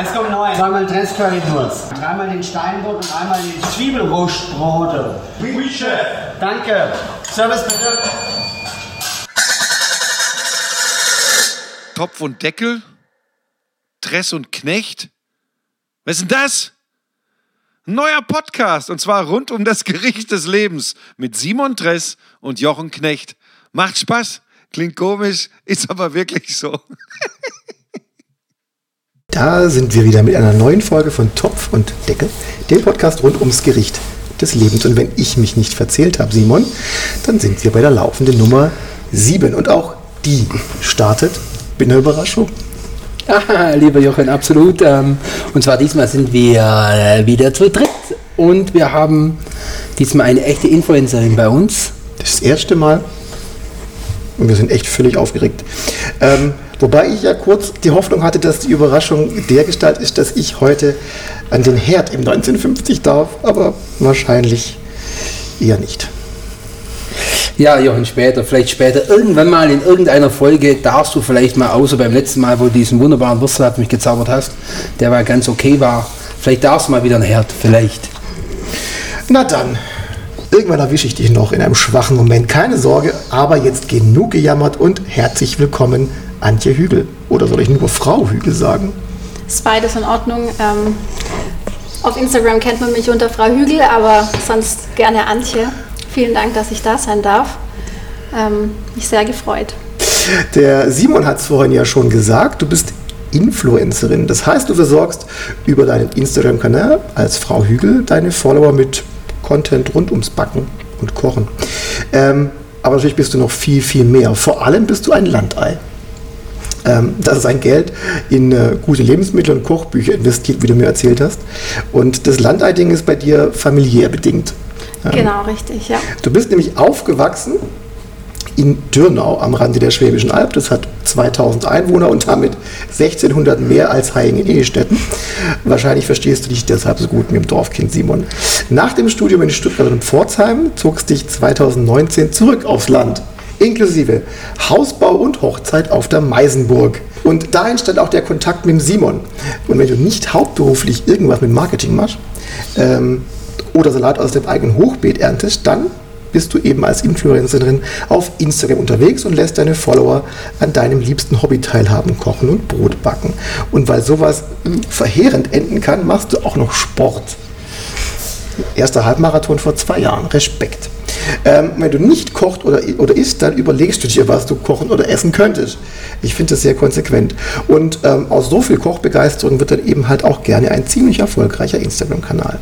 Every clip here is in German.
Es kommt neu. Zweimal Dress Currywurst. Dreimal den Steinbrot und einmal die Zwiebelrostbrote. Oui, Chef. Danke. Service bitte. Topf und Deckel? Dress und Knecht? Was ist denn das? Ein neuer Podcast und zwar rund um das Gericht des Lebens mit Simon Dress und Jochen Knecht. Macht Spaß, klingt komisch, ist aber wirklich so. Da sind wir wieder mit einer neuen Folge von Topf und Deckel, dem Podcast rund ums Gericht des Lebens. Und wenn ich mich nicht verzählt habe, Simon, dann sind wir bei der laufenden Nummer 7. Und auch die startet bin eine Überraschung. Ah, lieber Jochen, absolut. Ähm, und zwar diesmal sind wir äh, wieder zu dritt und wir haben diesmal eine echte Influencerin bei uns. Das erste Mal. Und wir sind echt völlig aufgeregt. Ähm, wobei ich ja kurz die Hoffnung hatte, dass die Überraschung der Gestalt ist, dass ich heute an den Herd im 1950 darf, aber wahrscheinlich eher nicht. Ja, Jochen, später, vielleicht später, irgendwann mal in irgendeiner Folge darfst du vielleicht mal, außer beim letzten Mal, wo du diesen wunderbaren Würstel mich gezaubert hast, der war ganz okay war, vielleicht darfst du mal wieder ein Herd, vielleicht. Na dann, irgendwann erwische ich dich noch in einem schwachen Moment, keine Sorge, aber jetzt genug gejammert und herzlich willkommen, Antje Hügel. Oder soll ich nur Frau Hügel sagen? Ist beides in Ordnung. Ähm, auf Instagram kennt man mich unter Frau Hügel, aber sonst gerne Antje. Vielen Dank, dass ich da sein darf. Ähm, mich sehr gefreut. Der Simon hat es vorhin ja schon gesagt, du bist Influencerin. Das heißt, du versorgst über deinen Instagram-Kanal als Frau Hügel deine Follower mit Content rund ums Backen und Kochen. Ähm, aber natürlich bist du noch viel, viel mehr. Vor allem bist du ein Landei. Ähm, das ist ein Geld in äh, gute Lebensmittel und Kochbücher investiert, wie du mir erzählt hast. Und das Landei-Ding ist bei dir familiär bedingt. Genau, richtig, ja. Du bist nämlich aufgewachsen in Dürnau am Rande der Schwäbischen Alb. Das hat 2000 Einwohner und damit 1600 mehr als Haingen-Ehestetten. Wahrscheinlich verstehst du dich deshalb so gut mit dem Dorfkind Simon. Nach dem Studium in Stuttgart und Pforzheim zogst dich 2019 zurück aufs Land. Inklusive Hausbau und Hochzeit auf der Meisenburg. Und da entstand auch der Kontakt mit dem Simon. Und wenn du nicht hauptberuflich irgendwas mit Marketing machst, ähm, oder Salat aus dem eigenen Hochbeet erntest, dann bist du eben als Influencerin auf Instagram unterwegs und lässt deine Follower an deinem liebsten Hobby teilhaben, kochen und Brot backen. Und weil sowas verheerend enden kann, machst du auch noch Sport. Erster Halbmarathon vor zwei Jahren. Respekt. Ähm, wenn du nicht kocht oder, oder isst, dann überlegst du dir, was du kochen oder essen könntest. Ich finde das sehr konsequent. Und ähm, aus so viel Kochbegeisterung wird dann eben halt auch gerne ein ziemlich erfolgreicher Instagram-Kanal.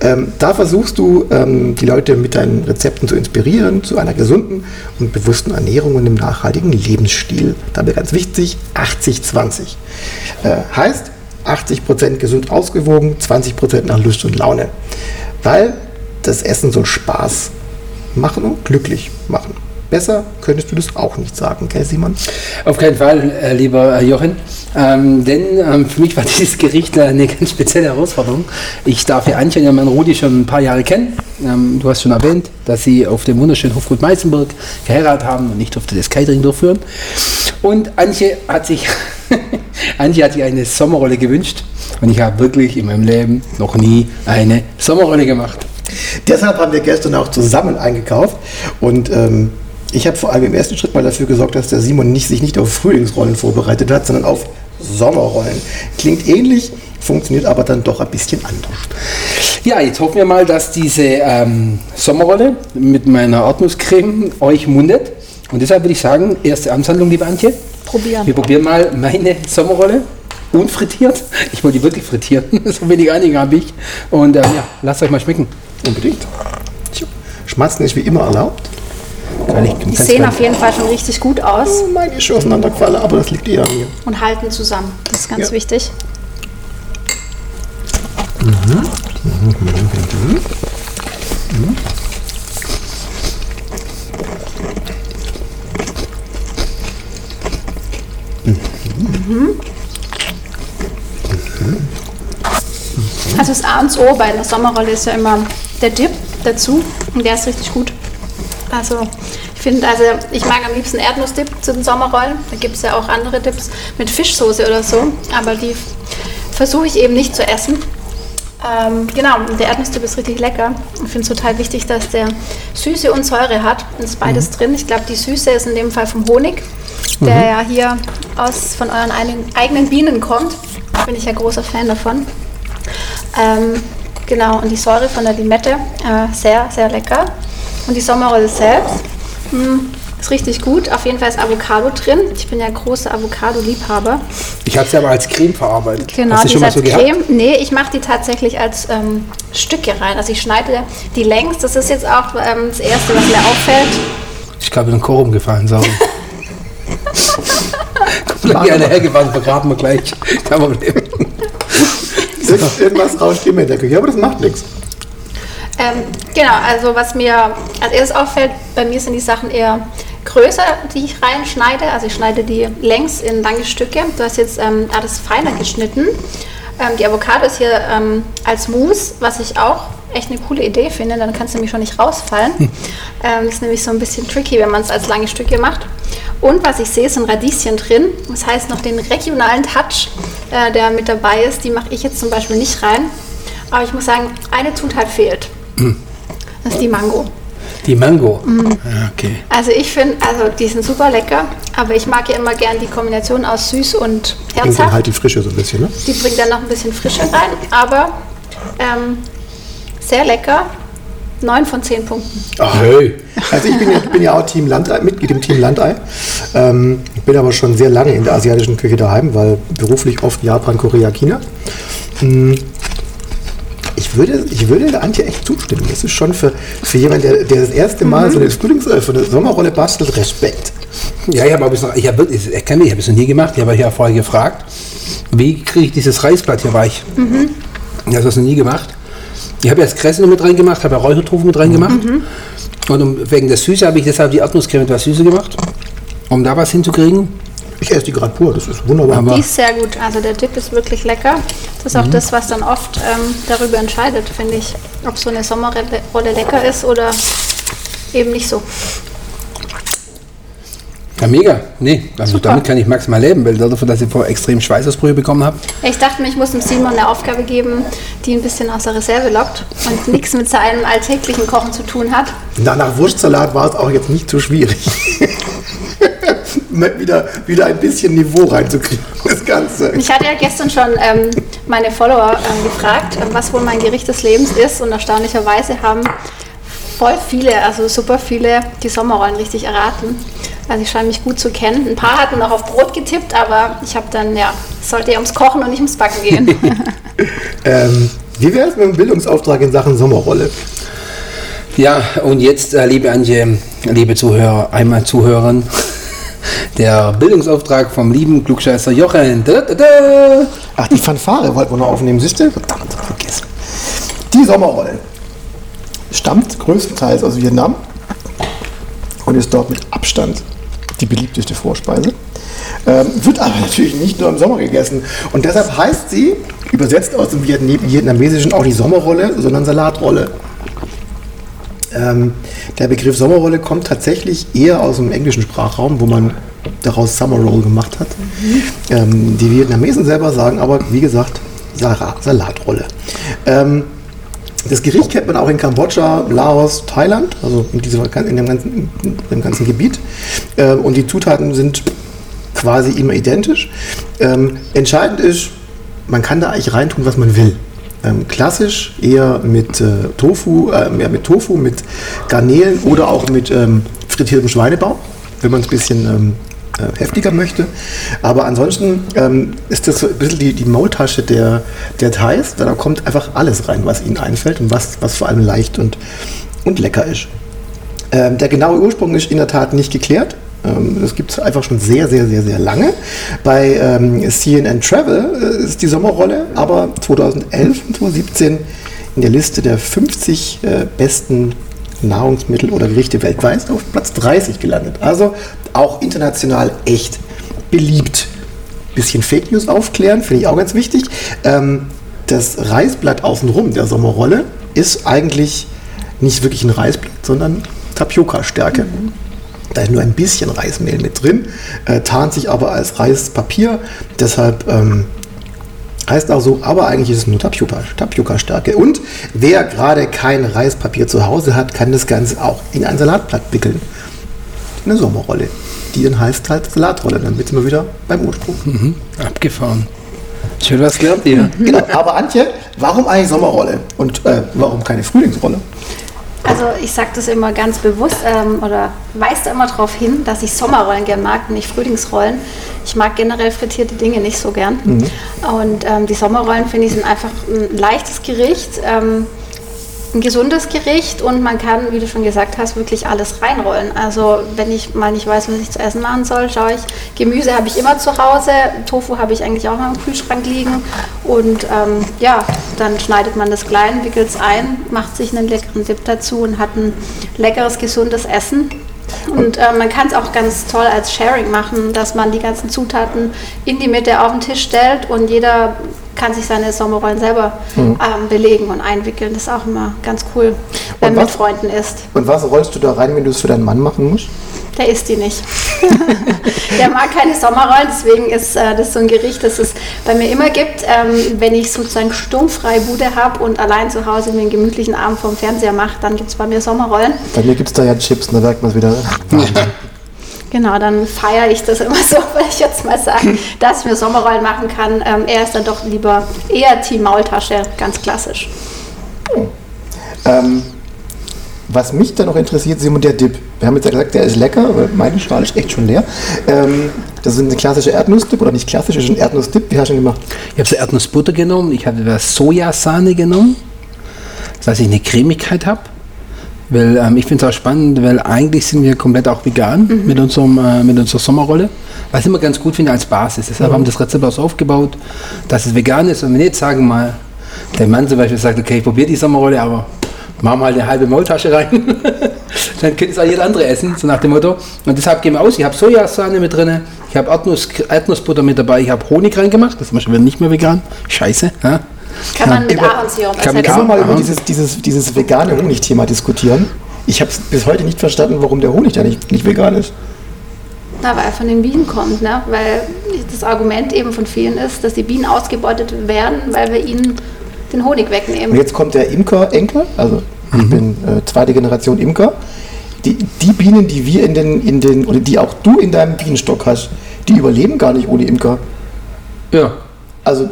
Ähm, da versuchst du, ähm, die Leute mit deinen Rezepten zu inspirieren, zu einer gesunden und bewussten Ernährung und einem nachhaltigen Lebensstil. Dabei ganz wichtig, 80-20. Äh, heißt, 80% gesund ausgewogen, 20% nach Lust und Laune. Weil das Essen soll Spaß machen und glücklich machen. Besser könntest du das auch nicht sagen, gell, Simon? Auf keinen Fall, äh, lieber äh, Jochen. Ähm, denn ähm, für mich war dieses Gericht äh, eine ganz spezielle Herausforderung. Ich darf ja Antje und ihren Mann Rudi schon ein paar Jahre kennen. Ähm, du hast schon erwähnt, dass sie auf dem wunderschönen Hofgut Meißenburg geheiratet haben und ich durfte das Catering durchführen. Und Antje hat sich, Antje hat sich eine Sommerrolle gewünscht und ich habe wirklich in meinem Leben noch nie eine Sommerrolle gemacht. Deshalb haben wir gestern auch zusammen eingekauft und ähm, ich habe vor allem im ersten Schritt mal dafür gesorgt, dass der Simon nicht, sich nicht auf Frühlingsrollen vorbereitet hat, sondern auf Sommerrollen. Klingt ähnlich, funktioniert aber dann doch ein bisschen anders. Ja, jetzt hoffen wir mal, dass diese ähm, Sommerrolle mit meiner Erdnusscreme euch mundet. Und deshalb würde ich sagen, erste Amtshandlung, liebe Antje. Probieren. Wir probieren mal meine Sommerrolle. Unfrittiert. Ich wollte die wirklich frittieren. so wenig Ahnung habe ich. Und äh, ja, lasst euch mal schmecken. Unbedingt. Schmatzen ist wie immer erlaubt. Die sehen auf jeden Fall schon richtig gut aus Oh, meine ist schon auseinandergefallen, aber das liegt eher an mir. und halten zusammen. Das ist ganz Ja. wichtig. Also das A und O bei einer Sommerrolle ist ja immer der Dip dazu und der ist richtig gut. Also ich finde, also ich mag am liebsten Erdnussdip zu den Sommerrollen. Da gibt es ja auch andere Dips mit Fischsoße oder so, aber die versuche ich eben nicht zu essen. Ähm, genau, der Erdnussdip ist richtig lecker. Ich finde es total wichtig, dass der Süße und Säure hat. Es ist beides drin. Ich glaube, die Süße ist in dem Fall vom Honig, der ja hier aus, von euren eigenen Bienen kommt. Bin ich ja großer Fan davon. Ähm, genau, und die Säure von der Limette, äh, sehr, sehr lecker. Und die Sommerrolle selbst mh, ist richtig gut. Auf jeden Fall ist Avocado drin. Ich bin ja großer Avocado-Liebhaber. Ich habe sie aber als Creme verarbeitet. Genau, Hast du die schon mal so gehabt? Creme. Nee, ich mache die tatsächlich als ähm, Stücke rein. Also ich schneide die längs. Das ist jetzt auch ähm, das Erste, was mir auffällt. Ich glaube, in den Chor umgefallen, sorry. Kommt gleich gerne hergefahren, vergraben wir gleich. Kein Problem. Irgend- Irgendwas rauscht immer in der Küche, aber das macht nichts. Ähm, genau, also was mir als erstes auffällt, bei mir sind die Sachen eher größer, die ich reinschneide. Also ich schneide die längs in lange Stücke. Du hast jetzt ähm, alles feiner geschnitten. Ähm, die Avocado ist hier ähm, als Mousse, was ich auch echt eine coole Idee finde. Dann kannst du nämlich schon nicht rausfallen. Ähm, das ist nämlich so ein bisschen tricky, wenn man es als lange Stücke macht. Und was ich sehe, sind Radieschen drin. Das heißt, noch den regionalen Touch, äh, der mit dabei ist, die mache ich jetzt zum Beispiel nicht rein. Aber ich muss sagen, eine Zutat fehlt. Das ist die Mango. Die Mango. Mhm. Ah, okay. Also ich finde, also die sind super lecker, aber ich mag ja immer gern die Kombination aus süß und Bringt dann herzhaft. halt die Frische so ein bisschen, ne? Die bringt dann noch ein bisschen Frische rein, aber ähm, sehr lecker. 9 von 10 Punkten. Hey. Also ich bin ja, bin ja auch Team Landei, Mitglied im Team Landei. Ähm, ich bin aber schon sehr lange in der asiatischen Küche daheim, weil beruflich oft Japan, Korea, China. Hm, Ich würde, ich würde der Antje echt zustimmen. Das ist schon für, für jemanden, der, der das erste Mal so eine Frühlings-, äh, für eine Sommerrolle bastelt, Respekt. Ja, ich habe aber noch, ich habe wirklich, ich ich habe es noch nie gemacht. Ich habe ja vorher gefragt, wie kriege ich dieses Reisblatt hier weich? Mhm. Ich habe das noch nie gemacht. Ich habe jetzt Kresse noch mit reingemacht, habe ja Räuchertofu mit reingemacht. Mhm. Und um, wegen der Süße habe ich deshalb die Erdnusscreme etwas süßer gemacht, um da was hinzukriegen. Ich esse die gerade pur, das ist wunderbar. Die ist sehr gut. Also der Dip ist wirklich lecker. Das ist auch das, was dann oft ähm, darüber entscheidet, finde ich, ob so eine Sommerrolle lecker ist oder eben nicht so. Ja, mega. Nee, also Super. damit kann ich maximal leben, weil dafür, dass ich vorher extrem Schweißausbrüche bekommen habe. Ich dachte mir, ich muss dem Simon eine Aufgabe geben, die ein bisschen aus der Reserve lockt und nichts mit seinem alltäglichen Kochen zu tun hat. Na, nach Wurstsalat war es auch jetzt nicht so schwierig. Wieder, wieder ein bisschen Niveau reinzukriegen, das Ganze. Ich hatte ja gestern schon ähm, meine Follower ähm, gefragt, ähm, was wohl mein Gericht des Lebens ist und erstaunlicherweise haben voll viele, also super viele, die Sommerrollen richtig erraten. Also ich scheine mich gut zu kennen. Ein paar hatten noch auf Brot getippt, aber ich habe dann, ja, es sollte ja ums Kochen und nicht ums Backen gehen. Ähm, wie wäre es mit dem Bildungsauftrag in Sachen Sommerrolle? Ja, und jetzt, äh, liebe Antje, liebe Zuhörer, einmal zuhören. Der Bildungsauftrag vom lieben Klugscheißer Jochen. Da, da, da. Ach, die Fanfare wollten wir noch aufnehmen, siehst du? Verdammt, vergessen. Die Sommerrolle stammt größtenteils aus Vietnam und ist dort mit Abstand die beliebteste Vorspeise. Ähm, wird aber natürlich nicht nur im Sommer gegessen. Und deshalb heißt sie, übersetzt aus dem Vietnam Vietnamesischen, auch nicht Sommerrolle, sondern Salatrolle. Ähm, der Begriff Sommerrolle kommt tatsächlich eher aus dem englischen Sprachraum, wo man daraus Summer Roll gemacht hat. Ähm, die Vietnamesen selber sagen aber, wie gesagt, Salatrolle. Ähm, das Gericht kennt man auch in Kambodscha, Laos, Thailand, also in, dieser, in, dem, ganzen, in dem ganzen Gebiet. Ähm, und die Zutaten sind quasi immer identisch. Ähm, entscheidend ist, man kann da eigentlich reintun, was man will. Ähm, klassisch eher mit äh, Tofu, äh, mehr mit Tofu, mit Garnelen oder auch mit ähm, frittiertem Schweinebauch, wenn man es ein bisschen ähm, äh, heftiger möchte. Aber ansonsten ähm, ist das so ein bisschen die, die Maultasche der, der Thais. Da kommt einfach alles rein, was ihnen einfällt und was, was vor allem leicht und, und lecker ist. Ähm, der genaue Ursprung ist in der Tat nicht geklärt. Ähm, das gibt es einfach schon sehr, sehr, sehr, sehr lange. Bei ähm, CNN Travel äh, ist die Sommerrolle aber 2011 und 2017 in der Liste der 50 äh, besten Nahrungsmittel oder Gerichte weltweit auf Platz 30 gelandet. Also auch international echt beliebt. Bisschen Fake News aufklären, finde ich auch ganz wichtig. Ähm, das Reisblatt außenrum der Sommerrolle ist eigentlich nicht wirklich ein Reisblatt, sondern Tapioca-Stärke. Da ist nur ein bisschen Reismehl mit drin, äh, tarnt sich aber als Reispapier. Deshalb ähm, Heißt auch so, aber eigentlich ist es nur Tapioca, Tapioca-Stärke. Und wer gerade kein Reispapier zu Hause hat, kann das Ganze auch in ein Salatblatt wickeln. Eine Sommerrolle. Die dann heißt halt Salatrolle. Dann sind wir wieder beim Ursprung. Mhm. Abgefahren. Schön was gelernt ihr. Genau, aber Antje, warum eigentlich Sommerrolle? Und äh, warum keine Frühlingsrolle? Also ich sage das immer ganz bewusst ähm, oder weise da immer darauf hin, dass ich Sommerrollen gern mag und nicht Frühlingsrollen. Ich mag generell frittierte Dinge nicht so gern. Und ähm, die Sommerrollen finde ich sind einfach ein leichtes Gericht, ähm, ein gesundes Gericht und man kann, wie du schon gesagt hast, wirklich alles reinrollen. Also wenn ich mal nicht weiß, was ich zu essen machen soll, schaue ich. Gemüse habe ich immer zu Hause, Tofu habe ich eigentlich auch immer im Kühlschrank liegen und ähm, ja, dann schneidet man das klein, wickelt es ein, macht sich einen leckeren Dip dazu und hat ein leckeres, gesundes Essen. Und äh, man kann es auch ganz toll als Sharing machen, dass man die ganzen Zutaten in die Mitte auf den Tisch stellt und jeder kann sich seine Sommerrollen selber ähm, belegen und einwickeln. Das ist auch immer ganz cool, wenn man mit Freunden isst. Und was rollst du da rein, wenn du es für deinen Mann machen musst? Der isst die nicht. der mag keine Sommerrollen, deswegen ist äh, das so ein Gericht, das es bei mir immer gibt. Ähm, wenn ich sozusagen sturmfreie Bude habe und allein zu Hause mir einen gemütlichen Abend vom Fernseher mache, dann gibt es bei mir Sommerrollen. Bei mir gibt es da ja Chips, und da merkt man es wieder. Genau, dann feiere ich das immer so, weil ich jetzt mal sagen, dass ich mir Sommerrollen machen kann. Ähm, er ist dann doch lieber eher Team Maultasche, ganz klassisch. Ähm, was mich da noch interessiert, Simon, der Dip. Wir haben jetzt ja gesagt, der ist lecker, aber meine Schale ist echt schon leer. Ähm, das ist eine klassische Erdnussdip oder nicht klassisch, das ist ein Erdnussdip. Wie hast du ihn gemacht? Ich habe so Erdnussbutter genommen, ich habe Sojasahne genommen, dass ich eine Cremigkeit habe. Weil ähm, ich finde es auch spannend, weil eigentlich sind wir komplett auch vegan mit, unserem, äh, mit unserer Sommerrolle. Was ich immer ganz gut finde als Basis. Deshalb haben wir das Rezept auch so aufgebaut, dass es vegan ist. Und wenn jetzt sagen mal, der Mann zum Beispiel sagt, okay, ich probiere die Sommerrolle, aber machen wir halt eine halbe Maultasche rein. Dann könnte es auch jeder andere essen, so nach dem Motto. Und deshalb gehen wir aus. Ich habe Sojasahne mit drin, ich habe Erdnuss, Erdnussbutter mit dabei, ich habe Honig reingemacht. Das ist zum Beispiel nicht mehr vegan. Scheiße. Ja? Kann man mit Über- Ahornsirup kann mit Können wir mal über dieses, dieses, dieses vegane Honigthema diskutieren? Ich habe bis heute nicht verstanden, warum der Honig da nicht, nicht vegan ist. Na, weil er von den Bienen kommt, ne? weil das Argument eben von vielen ist, dass die Bienen ausgebeutet werden, weil wir ihnen den Honig Und wegnehmen. jetzt kommt der Imker-Enkel, also ich bin äh, zweite Generation Imker. Die, die Bienen, die wir in den, in den, oder die auch du in deinem Bienenstock hast, die überleben gar nicht ohne Imker. Ja. Also,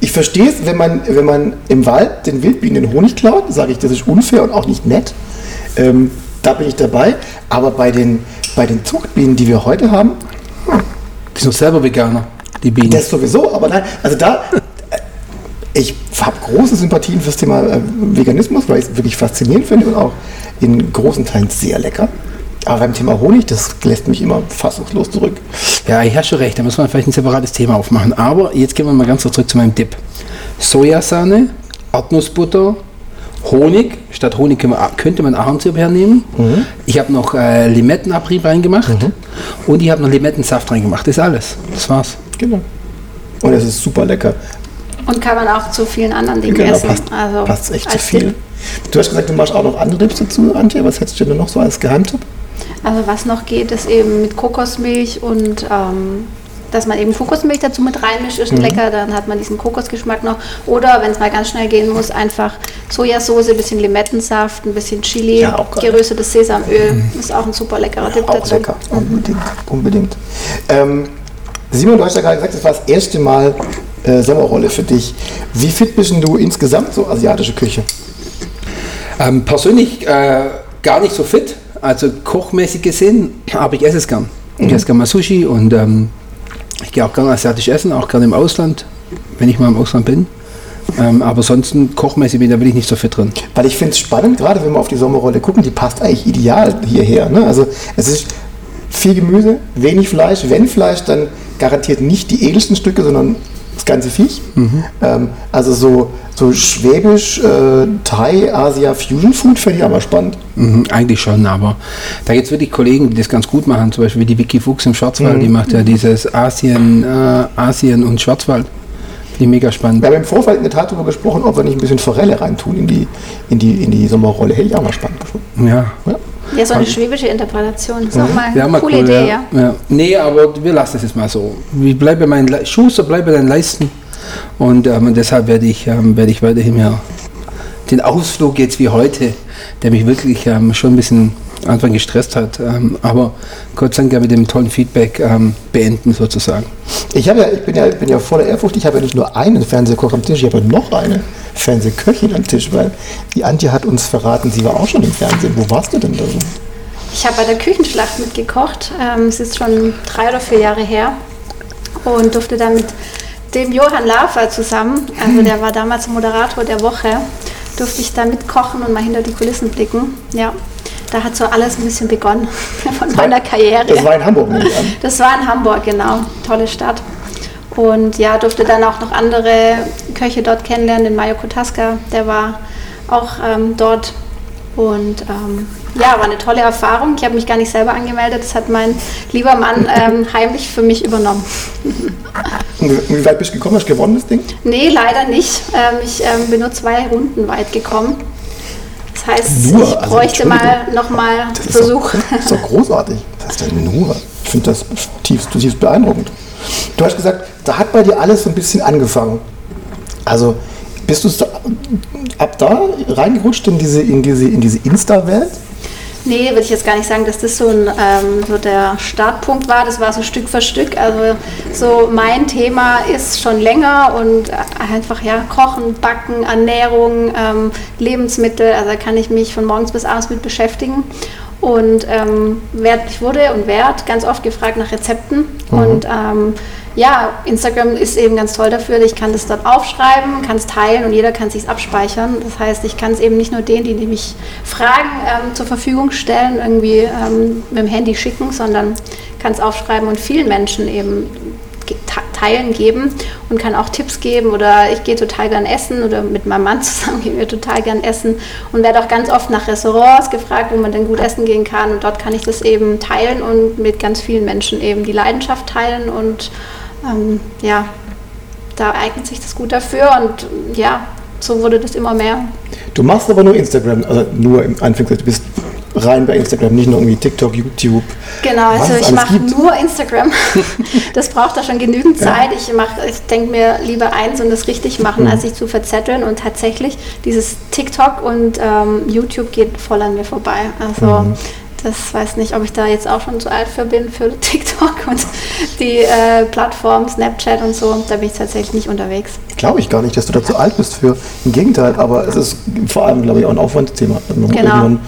ich verstehe es, wenn man, wenn man im Wald den Wildbienen den Honig klaut, sage ich, das ist unfair und auch nicht nett. Ähm, da bin ich dabei. Aber bei den, bei den Zuchtbienen, die wir heute haben, Die sind selber Veganer, die Bienen. das sowieso. Aber nein, also da, ich habe große Sympathien fürs Thema äh, Veganismus, weil ich es wirklich faszinierend finde und auch in großen Teilen sehr lecker. Aber beim Thema Honig, das lässt mich immer fassungslos zurück. Ja, ich hast schon recht, da muss man vielleicht ein separates Thema aufmachen. Aber jetzt gehen wir mal ganz zurück zu meinem Dip. Sojasahne, Erdnussbutter, Honig. Statt Honig könnte man Ahornsirup hernehmen. Ich habe noch äh, Limettenabrieb reingemacht und ich habe noch Limettensaft reingemacht. Das ist alles. Das war's. Genau. Und es ist super lecker. Und kann man auch zu vielen anderen Dingen Genau, essen. passt, also passt echt zu viel. Tipp. Du hast gesagt, du machst auch noch andere Dips dazu, Antje. Was hättest du denn noch so als Geheimtipp? Also was noch geht, ist eben mit Kokosmilch und ähm, dass man eben Kokosmilch dazu mit reinmischt, Mhm. ist lecker, dann hat man diesen Kokosgeschmack noch. Oder wenn es mal ganz schnell gehen muss, einfach Sojasauce, ein bisschen Limettensaft, ein bisschen Chili, Ja. Mhm. geröstetes Sesamöl. Ist auch ein super leckerer Dip Auch dazu. lecker, unbedingt. unbedingt. Ähm, Simon, du hast ja gerade gesagt, das war das erste Mal äh, Sommerrolle für dich. Wie fit bist du insgesamt so asiatische Küche? Ähm, persönlich äh, gar nicht so fit, also kochmäßig gesehen, aber ich esse es gern. Ich esse gerne mal Sushi und ähm, ich gehe auch gerne asiatisch essen, auch gerne im Ausland, wenn ich mal im Ausland bin. Ähm, aber sonst kochmäßig bin, da bin ich nicht so fit drin. Weil ich finde es spannend, gerade wenn wir auf die Sommerrolle gucken, die passt eigentlich ideal hierher. Ne? Also es ist viel Gemüse, wenig Fleisch. Wenn Fleisch, dann garantiert nicht die edelsten Stücke, sondern das ganze Viech. Ähm, also so, so schwäbisch, äh, Thai, Asia, Fusion Food finde ich aber spannend. Mhm, eigentlich schon, aber da gibt es wirklich Kollegen, die das ganz gut machen, zum Beispiel wie die Vicky Fuchs im Schwarzwald, die macht ja dieses Asien, äh, Asien und Schwarzwald. Ich mega spannend. Wir haben im Vorfeld in der Tat darüber gesprochen, ob wir nicht ein bisschen Forelle reintun in die, in die, in die Sommerrolle. Hätte ich auch mal spannend gefunden. Ja. Ja. Ja, so eine schwäbische Interpretation. Ist auch mal Ja, eine mal coole cool, Idee, ja. ja. ja. Nee, aber wir lassen es jetzt mal so. Ich bleibe mein Le Schuster, bleibe deinen Leisten. Und ähm, deshalb werde ich, ähm, werde ich weiterhin ja, den Ausflug jetzt wie heute, der mich wirklich ähm, schon ein bisschen Anfang gestresst hat, ähm, aber Gott sei Dank ja mit dem tollen Feedback ähm, beenden sozusagen. Ich, habe ja, ich bin, ja, bin ja voller Ehrfurcht, ich habe ja nicht nur einen Fernsehkoch am Tisch, ich habe ja noch eine Fernsehköchin am Tisch, weil die Antje hat uns verraten, sie war auch schon im Fernsehen. Wo warst du denn da so? Ich habe bei der Küchenschlacht mitgekocht. Ähm, es ist schon drei oder vier Jahre her und durfte dann mit dem Johann Lafer zusammen, also der war damals Moderator der Woche, durfte ich da mitkochen und mal hinter die Kulissen blicken. Ja, da hat so alles ein bisschen begonnen von meiner Karriere. Das war in Hamburg, nehme ich an. Das war in Hamburg, genau. Tolle Stadt. Und ja, durfte dann auch noch andere Köche dort kennenlernen, den Mario Kotaska, der war auch ähm, dort. Und ähm, ja, war eine tolle Erfahrung. Ich habe mich gar nicht selber angemeldet, das hat mein lieber Mann ähm, heimlich für mich übernommen. Und wie weit bist du gekommen? Hast du gewonnen, das Ding? Nee, leider nicht. Ähm, ich ähm, bin nur zwei Runden weit gekommen. Das heißt, Nur? ich Also, bräuchte mal nochmal Das ist Versuch. Doch, das ist doch großartig. Was heißt denn nur? Ich finde das tiefst, tiefst beeindruckend. Du hast gesagt, da hat bei dir alles so ein bisschen angefangen. Also bist du da, ab da reingerutscht in diese, in diese, in diese Insta-Welt? Nee, würde ich jetzt gar nicht sagen, dass das so, ein, ähm, so der Startpunkt war. Das war so Stück für Stück. Also so mein Thema ist schon länger und einfach ja Kochen, Backen, Ernährung, ähm, Lebensmittel. Also da kann ich mich von morgens bis abends mit beschäftigen. Und ähm, werd, ich wurde und werde ganz oft gefragt nach Rezepten. Und ähm, ja, Instagram ist eben ganz toll dafür. Ich kann das dort aufschreiben, kann es teilen und jeder kann es sich abspeichern. Das heißt, ich kann es eben nicht nur denen, die, mich fragen, ähm, zur Verfügung stellen, irgendwie ähm, mit dem Handy schicken, sondern kann es aufschreiben und vielen Menschen eben teilen geben und kann auch Tipps geben oder ich gehe total gern essen oder mit meinem Mann zusammen gehen wir total gern essen und werde auch ganz oft nach Restaurants gefragt, wo man denn gut essen gehen kann und dort kann ich das eben teilen und mit ganz vielen Menschen eben die Leidenschaft teilen und ähm, ja, da eignet sich das gut dafür und ja, so wurde das immer mehr. Du machst aber nur Instagram, also nur im Anführungszeichen, du bist rein bei Instagram, nicht nur irgendwie TikTok, YouTube. Genau, also ich mache nur Instagram. Das braucht da schon genügend Zeit. Ich mache, ich denke mir lieber eins und das richtig machen, Mhm. als sich zu verzetteln. Und tatsächlich, dieses TikTok und ähm, YouTube geht voll an mir vorbei. Also Mhm. Das weiß nicht, ob ich da jetzt auch schon zu alt für bin für TikTok und die äh, Plattform Snapchat und so. Da bin ich tatsächlich nicht unterwegs. Glaube ich gar nicht, dass du da zu alt bist für. Im Gegenteil, aber es ist vor allem, glaube ich, auch ein Aufwandsthema. Genau.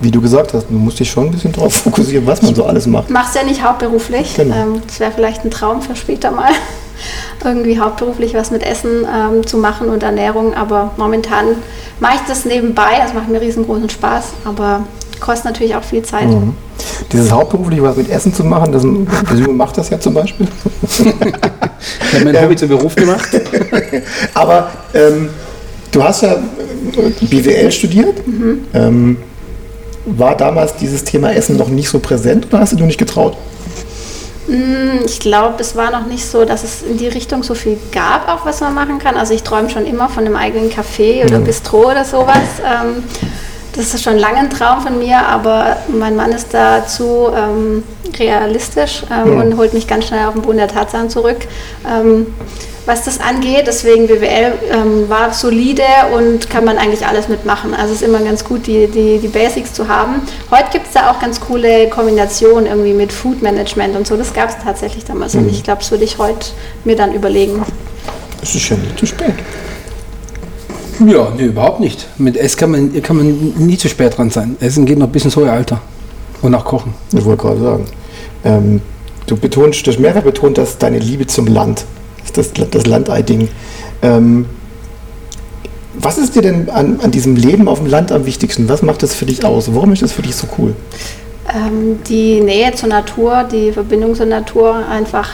Wie du gesagt hast, man muss dich schon ein bisschen darauf fokussieren, was man so alles macht. Mach's ja nicht hauptberuflich. Genau. Ähm, das wäre vielleicht ein Traum für später mal, irgendwie hauptberuflich was mit Essen ähm, zu machen und Ernährung. Aber momentan mache ich das nebenbei. Es macht mir riesengroßen Spaß, aber kostet natürlich auch viel Zeit. Mhm. Dieses hauptberuflich was mit Essen zu machen, das Simon macht das ja zum Beispiel. Ich habe mein Hobby zum Beruf gemacht. Aber ähm, du hast ja äh, BWL studiert. Mhm. Ähm, war damals dieses Thema Essen noch nicht so präsent oder hast du dir nicht getraut? Mm, Ich glaube, es war noch nicht so, dass es in die Richtung so viel gab, auch was man machen kann. Also ich träume schon immer von einem eigenen Café oder Bistro oder sowas. Ähm, das ist schon lange ein Traum von mir, aber mein Mann ist da zu ähm, realistisch ähm, und holt mich ganz schnell auf den Boden der Tatsachen zurück. Ähm, was das angeht, deswegen BWL ähm, war solide und kann man eigentlich alles mitmachen. Also es ist immer ganz gut, die, die, die Basics zu haben. Heute gibt es da auch ganz coole Kombinationen irgendwie mit Food Management und so. Das gab es tatsächlich damals und ich glaube, das würde ich heute mir dann überlegen. Es ist ja nicht zu spät. Ja, nee, überhaupt nicht. Mit Essen kann man, kann man nie zu spät dran sein. Essen geht noch bis ins hohe Alter. Und auch Kochen. Ich wollte gerade sagen. Ähm, du betonst, du hast mehrfach betont, dass deine Liebe zum Land, das, das Landei-Ding. Ähm, was ist dir denn an, an diesem Leben auf dem Land am wichtigsten? Was macht das für dich aus? Warum ist das für dich so cool? Ähm, die Nähe zur Natur, die Verbindung zur Natur, einfach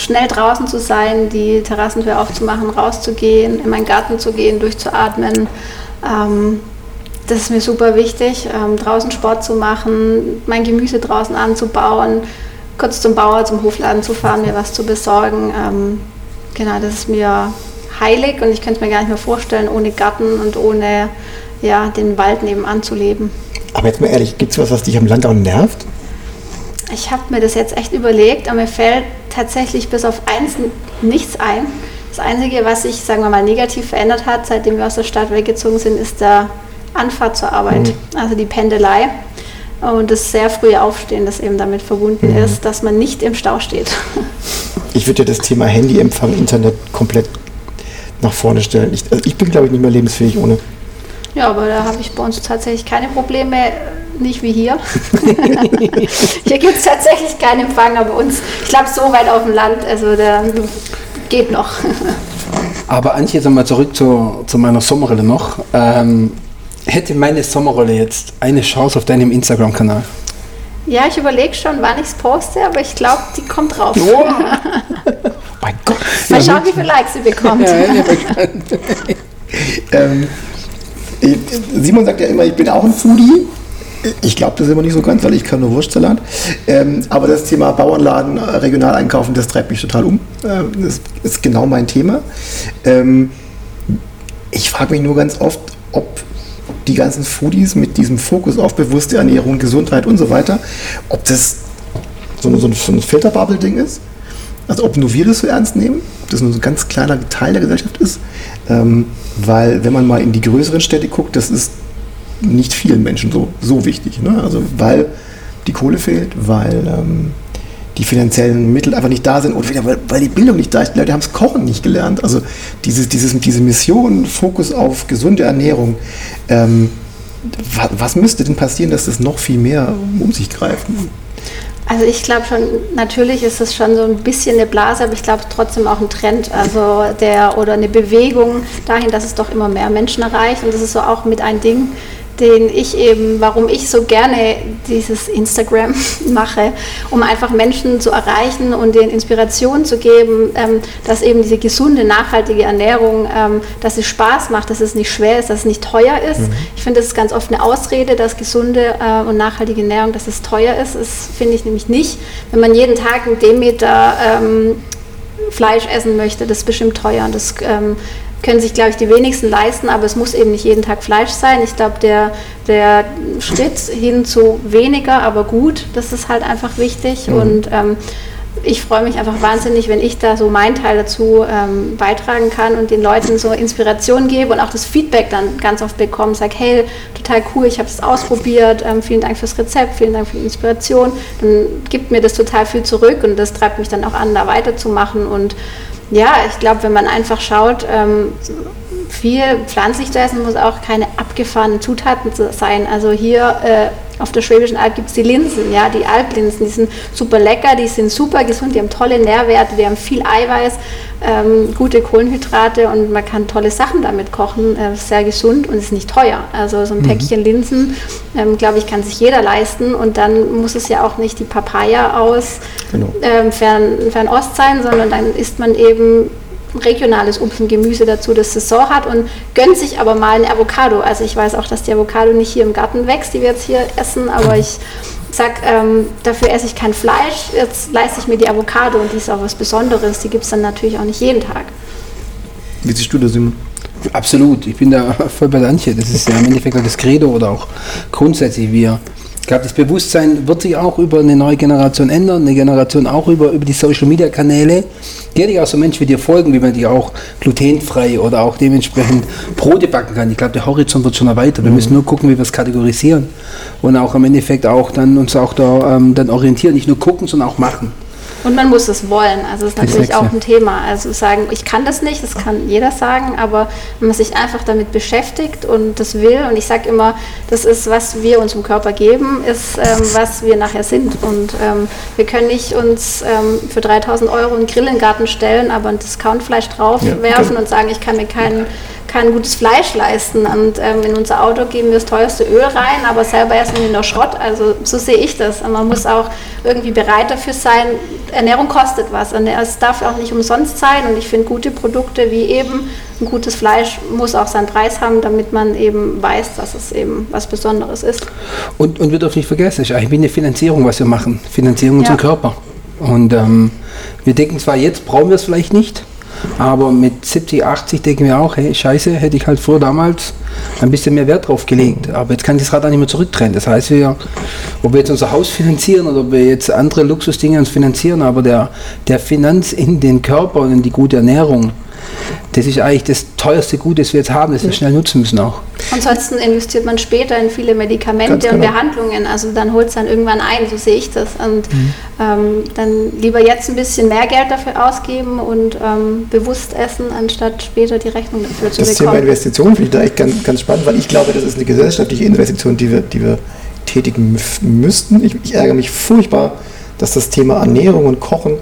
schnell draußen zu sein, die Terrassentür aufzumachen, rauszugehen, in meinen Garten zu gehen, durchzuatmen. Ähm, das ist mir super wichtig, ähm, draußen Sport zu machen, mein Gemüse draußen anzubauen, kurz zum Bauer, zum Hofladen zu fahren, mir was zu besorgen. Ähm, genau, das ist mir heilig und ich könnte es mir gar nicht mehr vorstellen, ohne Garten und ohne ja, den Wald nebenan zu leben. Aber jetzt mal ehrlich, gibt es was, was dich am Land auch nervt? Ich habe mir das jetzt echt überlegt, aber mir fällt tatsächlich bis auf eins nichts ein. Das Einzige, was sich, sagen wir mal, negativ verändert hat, seitdem wir aus der Stadt weggezogen sind, ist der Anfahrt zur Arbeit, also die Pendelei. Und das sehr frühe Aufstehen, das eben damit verbunden ist, dass man nicht im Stau steht. Ich würde ja das Thema Handyempfang, Internet komplett nach vorne stellen. Ich, also ich bin, glaube ich, nicht mehr lebensfähig ohne. Ja, aber da habe ich bei uns tatsächlich keine Probleme, nicht wie hier. hier gibt es tatsächlich keinen Empfang, aber uns, ich glaube, so weit auf dem Land, also da geht noch. Aber Antje, jetzt mal zurück zu, zu meiner Sommerrolle noch. Ähm, hätte meine Sommerrolle jetzt eine Chance auf deinem Instagram-Kanal? Ja, ich überlege schon, wann ich es poste, aber ich glaube, die kommt drauf. Mein Gott. Mal schauen, wie viele Likes sie bekommt. Ja, ja. Ähm, Simon sagt ja immer, ich bin auch ein Foodie. Ich glaube das immer nicht so ganz, weil ich kann nur Wurstsalat. Ähm, aber das Thema Bauernladen, äh, regional einkaufen, das treibt mich total um. Ähm, das ist genau mein Thema. Ähm, ich frage mich nur ganz oft, ob die ganzen Foodies mit diesem Fokus auf bewusste Ernährung, Gesundheit und so weiter, ob das so, ein- so ein, Filterbubble-Ding ist. Also ob nur wir das so ernst nehmen, ob das nur so ein ganz kleiner Teil der Gesellschaft ist. Ähm, weil wenn man mal in die größeren Städte guckt, das ist nicht vielen Menschen so, so wichtig. Ne? Also weil die Kohle fehlt, weil ähm, die finanziellen Mittel einfach nicht da sind oder weil, weil die Bildung nicht da ist. Die Leute haben das Kochen nicht gelernt. Also dieses, dieses, diese Mission, Fokus auf gesunde Ernährung, ähm, wa- was müsste denn passieren, dass das noch viel mehr um sich greift? Also ich glaube schon, natürlich ist es schon so ein bisschen eine Blase, aber ich glaube trotzdem auch ein Trend, also der oder eine Bewegung dahin, dass es doch immer mehr Menschen erreicht. Und das ist so auch mit ein Ding, den ich eben, warum ich so gerne dieses Instagram mache, um einfach Menschen zu erreichen und denen Inspiration zu geben, ähm, dass eben diese gesunde, nachhaltige Ernährung, ähm, dass es Spaß macht, dass es nicht schwer ist, dass es nicht teuer ist. Ich finde, das ist ganz oft eine Ausrede, dass gesunde äh, und nachhaltige Ernährung, dass es teuer ist. Das finde ich nämlich nicht. Wenn man jeden Tag einen Demeter ähm, Fleisch essen möchte, das ist bestimmt teuer. Und das ähm, können sich, glaube ich, die wenigsten leisten, aber es muss eben nicht jeden Tag Fleisch sein. Ich glaube, der, der Schritt hin zu weniger, aber gut, das ist halt einfach wichtig. Und ähm, ich freue mich einfach wahnsinnig, wenn ich da so meinen Teil dazu ähm, beitragen kann und den Leuten so Inspiration gebe und auch das Feedback dann ganz oft bekomme. Sag, hey, total cool, ich habe es ausprobiert, ähm, vielen Dank fürs Rezept, vielen Dank für die Inspiration. Dann gibt mir das total viel zurück und das treibt mich dann auch an, da weiterzumachen. Und ja, ich glaube, wenn man einfach schaut, ähm, viel pflanzlich zu essen muss auch keine abgefahrenen Zutaten zu sein. Also hier äh, auf der Schwäbischen Alb gibt es die Linsen, ja, die Alblinsen, die sind super lecker, die sind super gesund, die haben tolle Nährwerte, die haben viel Eiweiß, ähm, gute Kohlenhydrate und man kann tolle Sachen damit kochen, äh, sehr gesund und ist nicht teuer. Also so ein Päckchen Linsen, ähm, glaube ich, kann sich jeder leisten und dann muss es ja auch nicht die Papaya aus Genau. ähm, Fern, Fernost sein, sondern dann isst man eben regionales Obst und Gemüse dazu, das Saison hat und gönnt sich aber mal eine Avocado. Also ich weiß auch, dass die Avocado nicht hier im Garten wächst, die wir jetzt hier essen, aber ich sag, ähm, dafür esse ich kein Fleisch, jetzt leiste ich mir die Avocado und die ist auch was Besonderes. Die gibt es dann natürlich auch nicht jeden Tag. Wie siehst du das, Simon? Absolut, ich bin da voll bei Antje. Das ist ja im Endeffekt das Credo oder auch grundsätzlich wir. Ich glaube, das Bewusstsein wird sich auch über eine neue Generation ändern, eine Generation auch über, über die Social Media Kanäle. Die hätte ich auch so Menschen wie dir folgen, wie man die auch glutenfrei oder auch dementsprechend Brote backen kann. Ich glaube, der Horizont wird schon erweitert. Wir müssen nur gucken, wie wir es kategorisieren und auch im Endeffekt auch dann uns auch da ähm, dann orientieren, nicht nur gucken, sondern auch machen. Und man muss es wollen. Also das ist natürlich ist auch ja. ein Thema. Also sagen, ich kann das nicht, das kann jeder sagen, aber wenn man sich einfach damit beschäftigt und das will, und ich sage immer, das ist, was wir unserem Körper geben, ist, ähm, was wir nachher sind. Und ähm, wir können nicht uns ähm, für 3000 Euro einen Grill in den Garten stellen, aber ein Discountfleisch draufwerfen genau. und sagen, ich kann mir kein, kein gutes Fleisch leisten. Und ähm, in unser Auto geben wir das teuerste Öl rein, aber selber essen wir nur Schrott. Also so sehe ich das. Und man muss auch irgendwie bereit dafür sein, Ernährung kostet was. Und es darf auch nicht umsonst sein. Und ich finde, gute Produkte wie eben ein gutes Fleisch muss auch seinen Preis haben, damit man eben weiß, dass es eben was Besonderes ist. Und, und wir dürfen nicht vergessen, es ist eigentlich wie eine Finanzierung, was wir machen. Finanzierung Ja. unserem Körper. Und ähm, wir denken zwar, jetzt brauchen wir es vielleicht nicht, aber mit 70, 80 denken wir auch, hey, scheiße, hätte ich halt früher damals ein bisschen mehr Wert drauf gelegt. Aber jetzt kann ich das Rad auch nicht mehr zurückdrehen. Das heißt, wir, ob wir jetzt unser Haus finanzieren oder ob wir jetzt andere Luxusdinge uns finanzieren, aber der, der Finanz in den Körper und in die gute Ernährung, das ist eigentlich das teuerste Gut, das wir jetzt haben, das wir schnell nutzen müssen auch. Ansonsten investiert man später in viele Medikamente Ganz und genau. Behandlungen. Also dann holt es dann irgendwann ein, so sehe ich das. Und Mhm. ähm, dann lieber jetzt ein bisschen mehr Geld dafür ausgeben und ähm, bewusst essen, anstatt später die Rechnung dafür zu Das Thema bekommen. Investition finde ich da echt ganz, ganz spannend, weil ich glaube, das ist eine gesellschaftliche Investition, die wir, die wir tätigen müssten. Ich, ich ärgere mich furchtbar, dass das Thema Ernährung und Kochen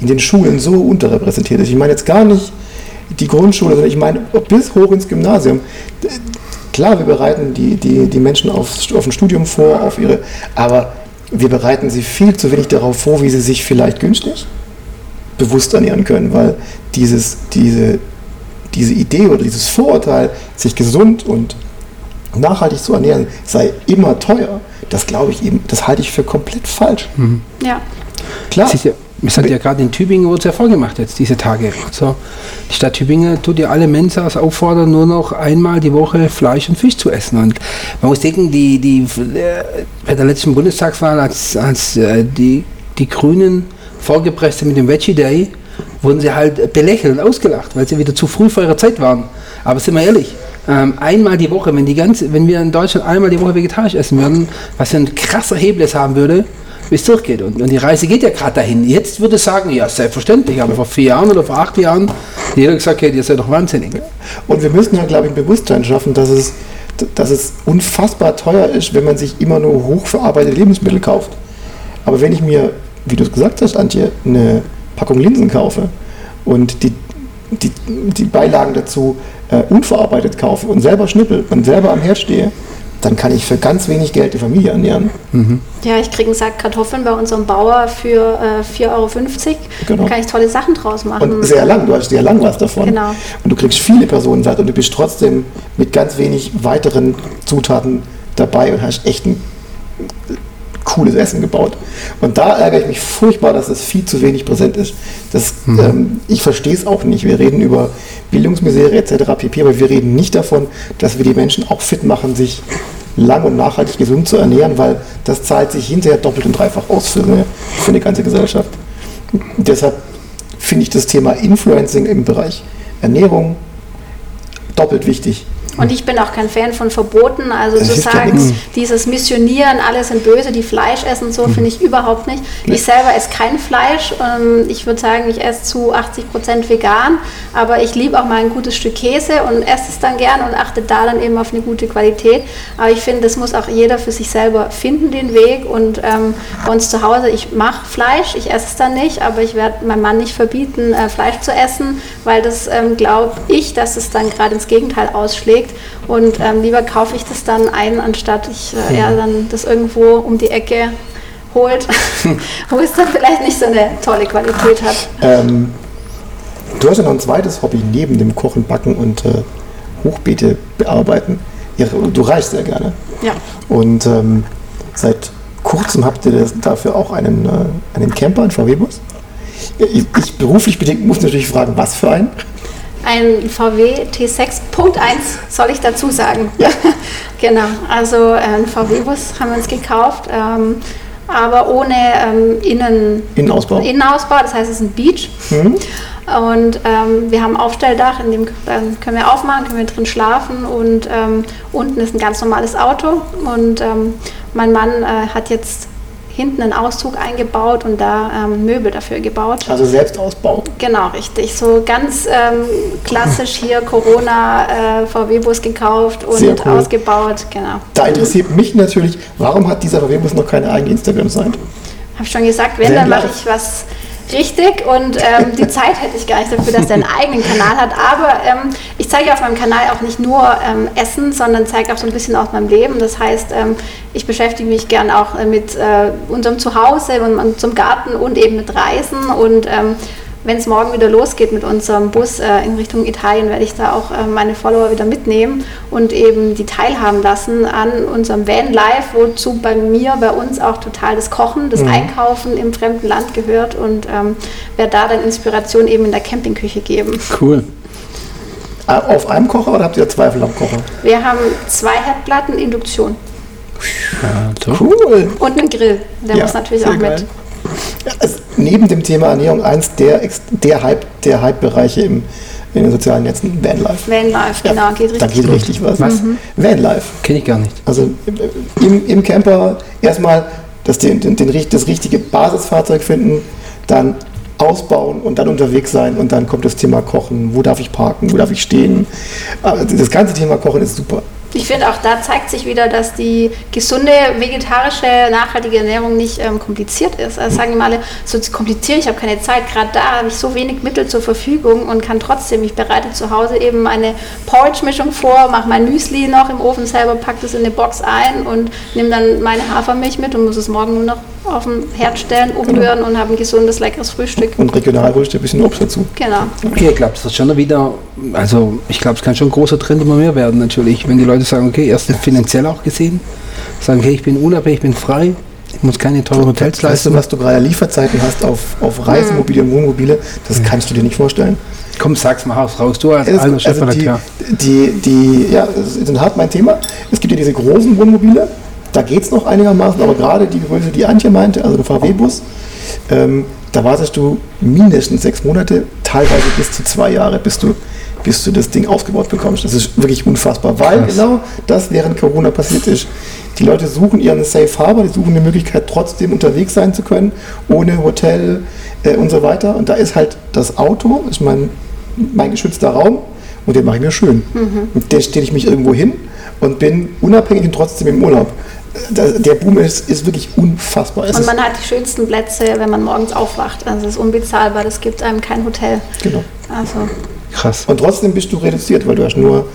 in den Schulen so unterrepräsentiert ist. Ich meine jetzt gar nicht die Grundschule, sondern ich meine bis hoch ins Gymnasium. Klar, wir bereiten die, die, die Menschen aufs, auf ein Studium vor, auf ihre, aber wir bereiten sie viel zu wenig darauf vor, wie sie sich vielleicht günstig bewusst ernähren können, weil dieses, diese, diese Idee oder dieses Vorurteil, sich gesund und nachhaltig zu ernähren, sei immer teuer, das glaube ich eben, das halte ich für komplett falsch. Ja. Klar, ja, es hat ja gerade in Tübingen wurde es ja vorgemacht jetzt, diese Tage. So, die Stadt Tübingen tut ja alle Mensas auffordern, nur noch einmal die Woche Fleisch und Fisch zu essen. Und man muss denken, die, die, äh, bei der letzten Bundestagswahl, als, als äh, die, die Grünen vorgepresst mit dem Veggie Day, wurden sie halt belächelt und ausgelacht, weil sie wieder zu früh vor ihrer Zeit waren. Aber sind wir ehrlich, ähm, einmal die Woche, wenn, die ganze, wenn wir in Deutschland einmal die Woche vegetarisch essen würden, was für ein krasser Hebel es haben würde, bis es durchgeht. Und, und die Reise geht ja gerade dahin. Jetzt würde ich sagen, ja, selbstverständlich, aber vor vier Jahren oder vor acht Jahren, jeder gesagt, hey, ihr seid doch wahnsinnig. und wir müssen ja, glaube ich, ein Bewusstsein schaffen, dass es, dass es unfassbar teuer ist, wenn man sich immer nur hochverarbeitete Lebensmittel kauft. Aber wenn ich mir, wie du es gesagt hast, Antje, eine Packung Linsen kaufe und die, die, die Beilagen dazu äh, unverarbeitet kaufe und selber schnippel und selber am Herd stehe, dann kann ich für ganz wenig Geld die Familie ernähren. Ja, ich kriege einen Sack Kartoffeln bei unserem Bauer für äh, 4,50 Euro. Genau. Da kann ich tolle Sachen draus machen. Und sehr lang, du hast sehr lang was davon. Genau. Und du kriegst viele Personen satt und du bist trotzdem mit ganz wenig weiteren Zutaten dabei und hast echt ein cooles Essen gebaut. Und da ärgere ich mich furchtbar, dass es viel zu wenig präsent ist. Das, ähm, ich verstehe es auch nicht. Wir reden über Bildungsmisere etc. pp, aber wir reden nicht davon, dass wir die Menschen auch fit machen, sich lang und nachhaltig gesund zu ernähren, weil das zahlt sich hinterher doppelt und dreifach aus für eine, für eine ganze Gesellschaft. Deshalb finde ich das Thema Influencing im Bereich Ernährung doppelt wichtig. Und ich bin auch kein Fan von Verboten. Also Das zu sagen, dieses Missionieren, alle sind böse, die Fleisch essen, so finde ich überhaupt nicht. Ich selber esse kein Fleisch. Ähm, Ich würde sagen, ich esse zu 80 Prozent vegan. Aber ich liebe auch mal ein gutes Stück Käse und esse es dann gern und achte da dann eben auf eine gute Qualität. Aber ich finde, das muss auch jeder für sich selber finden, den Weg. Und ähm, bei uns zu Hause, ich mache Fleisch, ich esse es dann nicht, aber ich werde meinem Mann nicht verbieten, äh, Fleisch zu essen, weil das ähm, glaube ich, dass es dann gerade ins Gegenteil ausschlägt. Und ähm, lieber kaufe ich das dann ein, anstatt ich äh, eher dann das irgendwo um die Ecke holt, wo es dann vielleicht nicht so eine tolle Qualität hat. Ähm, du hast ja noch ein zweites Hobby neben dem Kochen, Backen und äh, Hochbeete bearbeiten. Ja, du reist sehr gerne. Ja. Und ähm, seit kurzem habt ihr dafür auch einen, äh, einen Camper, einen VW-Bus. Ich, ich beruflich bedingt muss natürlich fragen, was für einen? Ein VW T6.1 soll ich dazu sagen. genau, also ein VW-Bus haben wir uns gekauft, ähm, aber ohne ähm, Innen, Innenausbau. Innenausbau, das heißt es ist ein Beach. Und ähm, wir haben ein Aufstelldach, in dem können wir aufmachen, können wir drin schlafen und ähm, unten ist ein ganz normales Auto und ähm, mein Mann äh, hat jetzt hinten einen Auszug eingebaut und da ähm, Möbel dafür gebaut. Also Selbstausbau. Genau, richtig. So ganz ähm, klassisch hier Corona äh, VW-Bus gekauft und cool. ausgebaut. Genau. Da interessiert mich natürlich, warum hat dieser VW-Bus noch keine eigene Instagram-Seite? Habe ich schon gesagt, wenn, Sehr dann mache ich was richtig und ähm, die Zeit hätte ich gar nicht dafür, dass der einen eigenen Kanal hat. Aber ähm, ich zeige auf meinem Kanal auch nicht nur ähm, Essen, sondern zeige auch so ein bisschen aus meinem Leben. Das heißt, ähm, ich beschäftige mich gern auch äh, mit äh, unserem Zuhause und unserem Garten und eben mit Reisen und ähm, wenn es morgen wieder losgeht mit unserem Bus äh, in Richtung Italien, werde ich da auch äh, meine Follower wieder mitnehmen und eben die teilhaben lassen an unserem Van Life, wozu bei mir, bei uns auch total das Kochen, das Einkaufen im fremden Land gehört und ähm, werde da dann Inspiration eben in der Campingküche geben. Cool. Äh, Auf einem Kocher oder habt ihr Zweifel am Kocher? Wir haben zwei Herdplatten, Induktion so. Cool. und einen Grill. Der Ja, muss natürlich auch geil. mit. Also neben dem Thema Ernährung eins der, der Hype, der Hype-Bereiche im, in den sozialen Netzen, Vanlife. Vanlife, Ja, genau, geht Da richtig. geht richtig was. Was? Vanlife. Kenne ich gar nicht. Also äh, im, im Camper erstmal das, den, den, den, richt- das richtige Basisfahrzeug finden, dann ausbauen und dann unterwegs sein und dann kommt das Thema Kochen. Wo darf ich parken? Wo darf ich stehen? Aber das ganze Thema Kochen ist super. Ich finde auch da zeigt sich wieder, dass die gesunde, vegetarische, nachhaltige Ernährung nicht ähm, kompliziert ist. Also sagen immer alle, so kompliziert, ich habe keine Zeit. Gerade da habe ich so wenig Mittel zur Verfügung und kann trotzdem, ich bereite zu Hause eben eine Porridge-Mischung vor, mache mein Müsli noch im Ofen selber, packe das in eine Box ein und nehme dann meine Hafermilch mit und muss es morgen nur noch auf den Herd stellen, umrühren und habe ein gesundes, leckeres Frühstück. Und regional du ein bisschen Obst dazu. Genau. Okay, ich glaube, das wird schon wieder, also ich glaube, es kann schon ein großer Trend immer mehr werden natürlich, wenn die Leute sagen, okay, erst finanziell auch gesehen, sagen, okay, ich bin unabhängig, ich bin frei, ich muss keine teuren Hotels Weißt du, leisten. was du gerade Lieferzeiten hast auf, auf Reisemobile und Wohnmobile? Das kannst du dir nicht vorstellen. Komm, sag's mal raus, raus, du als Es- alter also die, die, die, ja, das ist hart mein Thema. Es gibt ja diese großen Wohnmobile, da geht es noch einigermaßen, aber gerade die Größe, die Antje meinte, also der VW-Bus, ähm, da wartest du mindestens sechs Monate, teilweise bis zu zwei Jahre, bis du, bis du das Ding aufgebaut bekommst. Das ist wirklich unfassbar, weil Krass. genau das während Corona passiert ist. Die Leute suchen ihren Safe Harbor, die suchen eine Möglichkeit, trotzdem unterwegs sein zu können, ohne Hotel äh, und so weiter. Und da ist halt das Auto, ist mein, mein geschützter Raum und den mache ich mir schön. Und den stelle ich mich irgendwo hin und bin unabhängig und trotzdem im Urlaub. Der Boom ist, ist wirklich unfassbar. Es Und man hat die schönsten Plätze, wenn man morgens aufwacht. Also es ist unbezahlbar, das gibt einem kein Hotel. genau. Also Krass. Und trotzdem bist du reduziert, weil du hast nur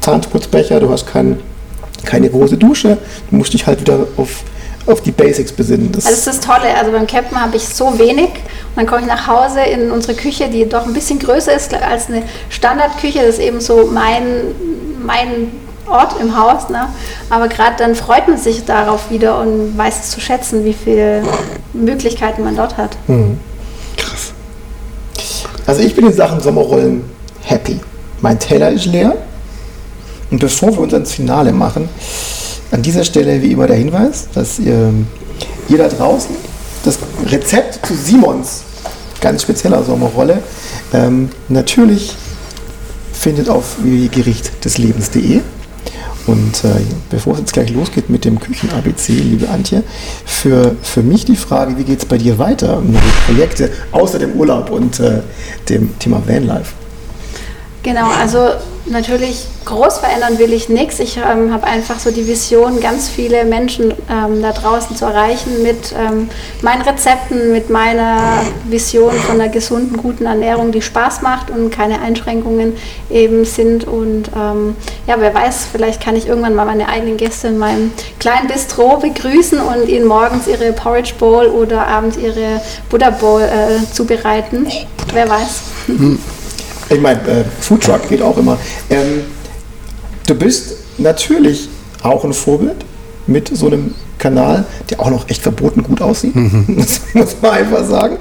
Zahnsputzbecher, du hast kein, keine große Dusche, du musst dich halt wieder auf, auf die Basics besinnen. Das, Also das ist das Tolle, also beim Campen habe ich so wenig und dann komme ich nach Hause in unsere Küche, die doch ein bisschen größer ist als eine Standardküche, das ist eben so mein, mein Ort im Haus, ne? aber gerade dann freut man sich darauf wieder und weiß zu schätzen, wie viele Möglichkeiten man dort hat. Krass. Also ich bin in Sachen Sommerrollen happy. Mein Teller ist leer. Und bevor wir uns ans Finale machen, an dieser Stelle wie immer der Hinweis, dass ihr, ihr da draußen das Rezept zu Simons ganz spezieller Sommerrolle ähm, natürlich findet auf www.gerichtdeslebens.de. Und äh, bevor es jetzt gleich losgeht mit dem Küchen-ABC, liebe Antje, für, für mich die Frage, wie geht es bei dir weiter? Neue Projekte außer dem Urlaub und äh, dem Thema Vanlife. Genau, also natürlich groß verändern will ich nichts. Ich ähm, habe einfach so die Vision, ganz viele Menschen ähm, da draußen zu erreichen mit ähm, meinen Rezepten, mit meiner Vision von einer gesunden, guten Ernährung, die Spaß macht und keine Einschränkungen eben sind. Und ähm, ja, wer weiß, vielleicht kann ich irgendwann mal meine eigenen Gäste in meinem kleinen Bistro begrüßen und ihnen morgens ihre Porridge Bowl oder abends ihre Buddha Bowl äh, zubereiten. Wer weiß. Ich meine, äh, Foodtruck geht auch immer. Ähm, du bist natürlich auch ein Vorbild mit so einem Kanal, der auch noch echt verboten gut aussieht. Das muss man einfach sagen.